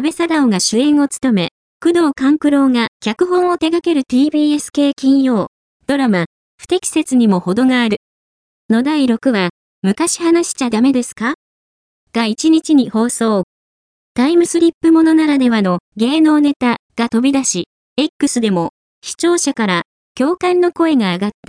部倍貞夫が主演を務め、工藤官九郎が脚本を手掛ける TBS 系金曜、ドラマ、不適切にも程がある。の第6話、昔話しちゃダメですか？が1日に放送。タイムスリップものならではの芸能ネタが飛び出し、X でも視聴者から共感の声が上がった。